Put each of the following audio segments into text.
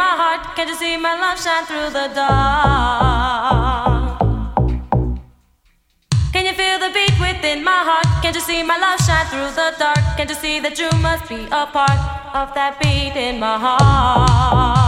my heart. Can't you see my love shine through the dark? Can you feel the beat within my heart? Can't you see my love shine through the dark? Can't you see that you must be a part of that beat in my heart?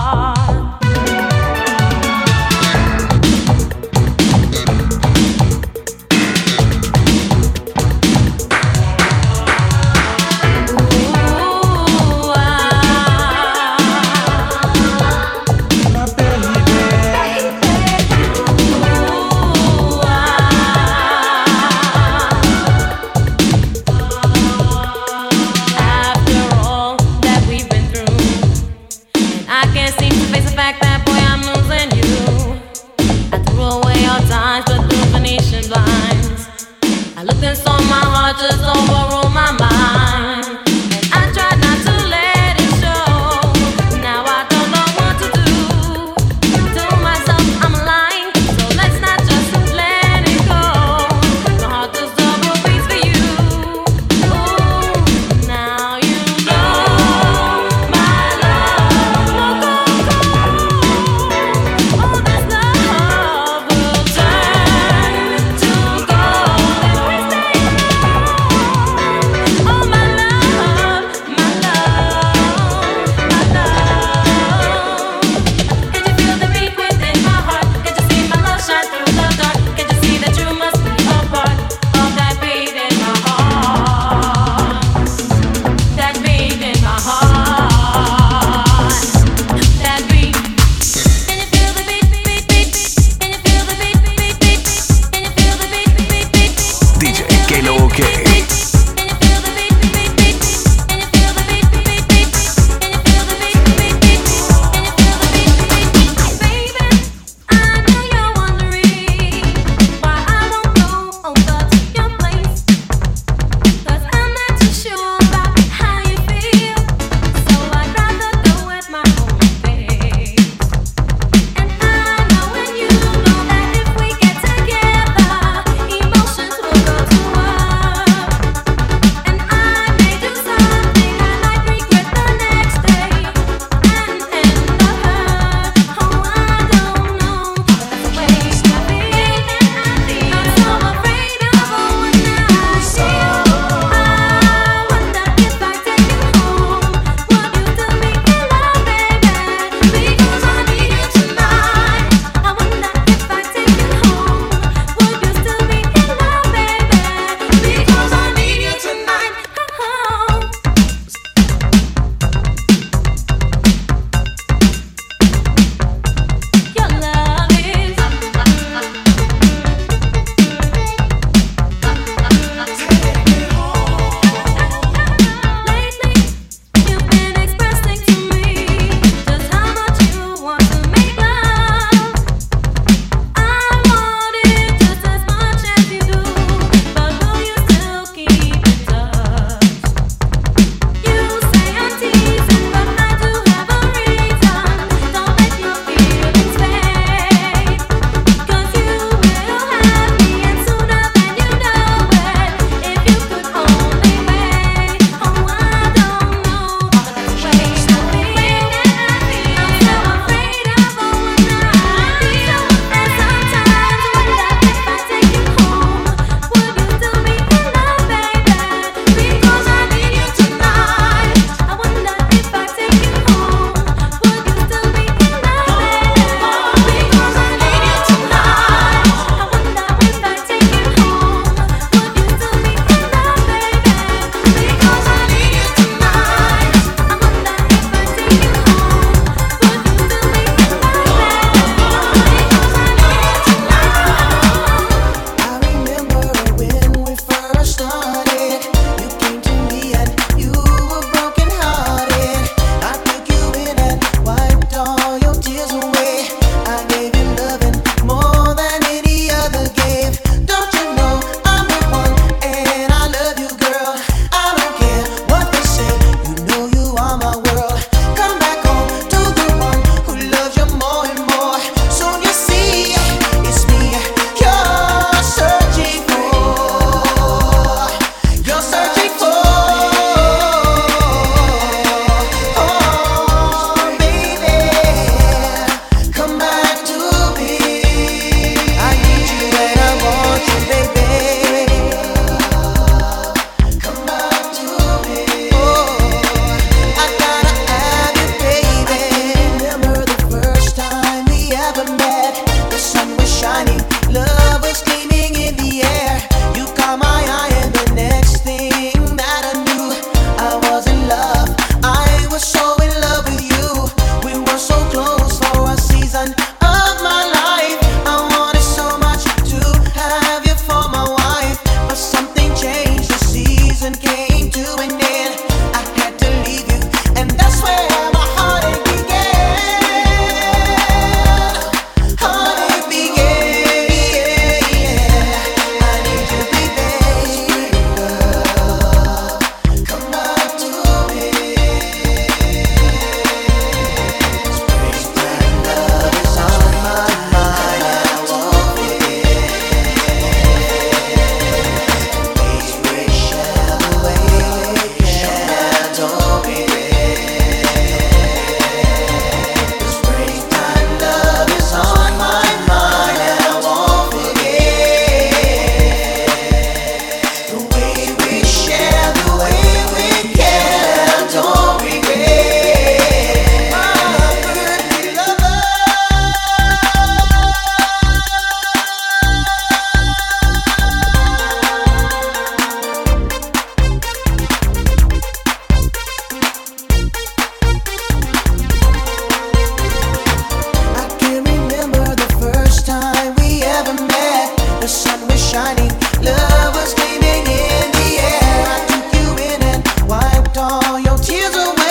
is a